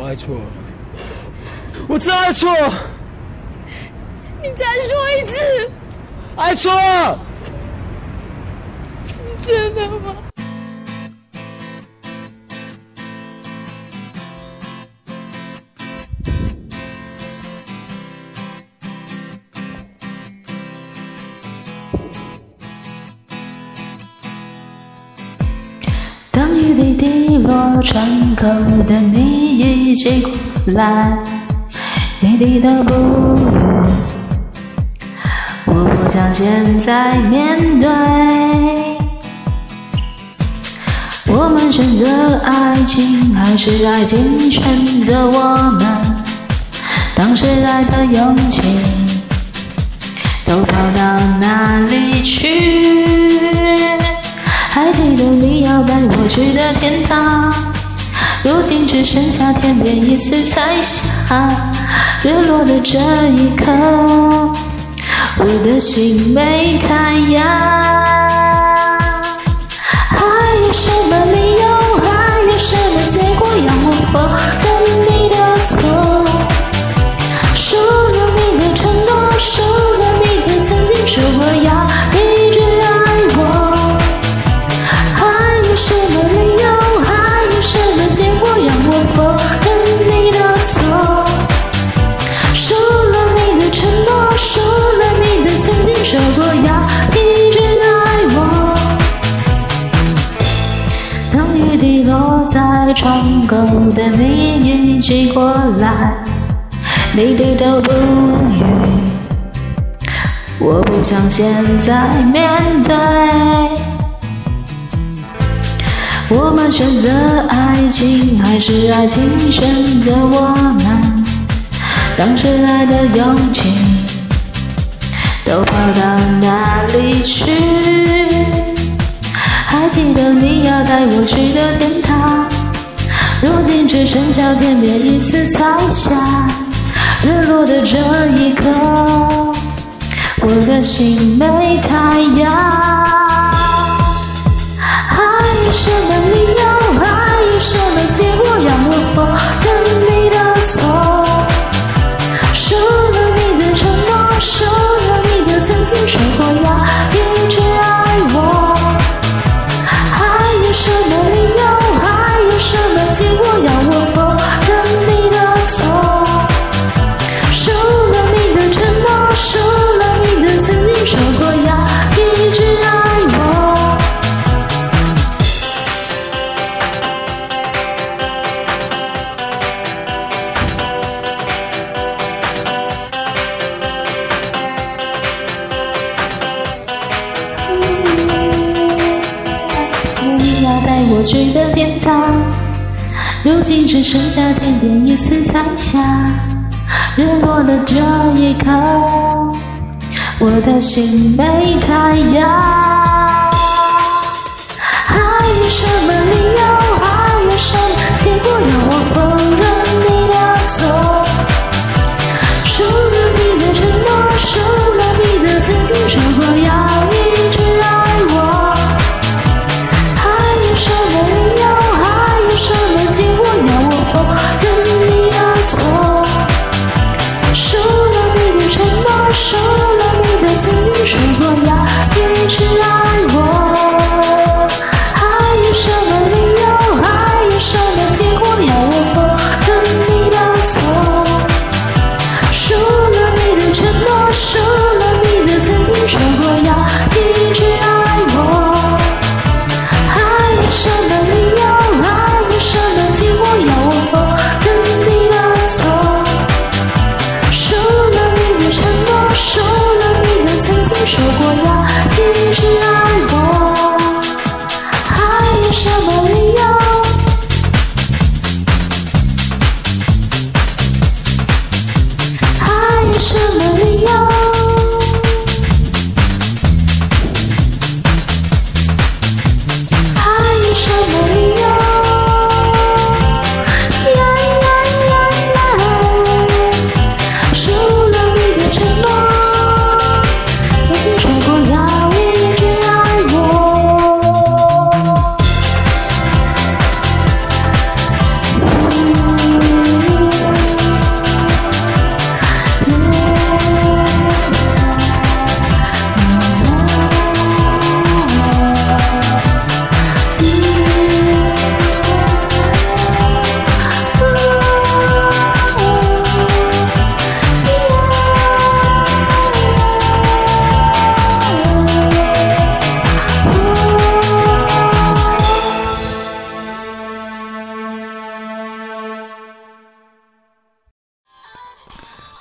我爱错了，我真爱错了。你再说一次，爱错了。真的吗？滴滴落窗口的你一起过来，你低头不语，我不想现在面对。我们选择爱情，还是爱情选择我们？当时爱的勇气都跑到哪里去？还记得你要带我去的天堂，如今只剩下天边一丝彩霞。日落的这一刻，我的心没太阳。窗口的你一起过来，你低头不语，我不想现在面对。我们选择爱情，还是爱情选择我们？当时爱的勇气都跑到哪里去？还记得你要带我去的天堂。如今只剩下天边一丝彩霞，日落的这一刻，我的心没太阳。水的天堂，如今只剩下天边一丝残霞。日落的这一刻，我的心没太阳。还有什么理由？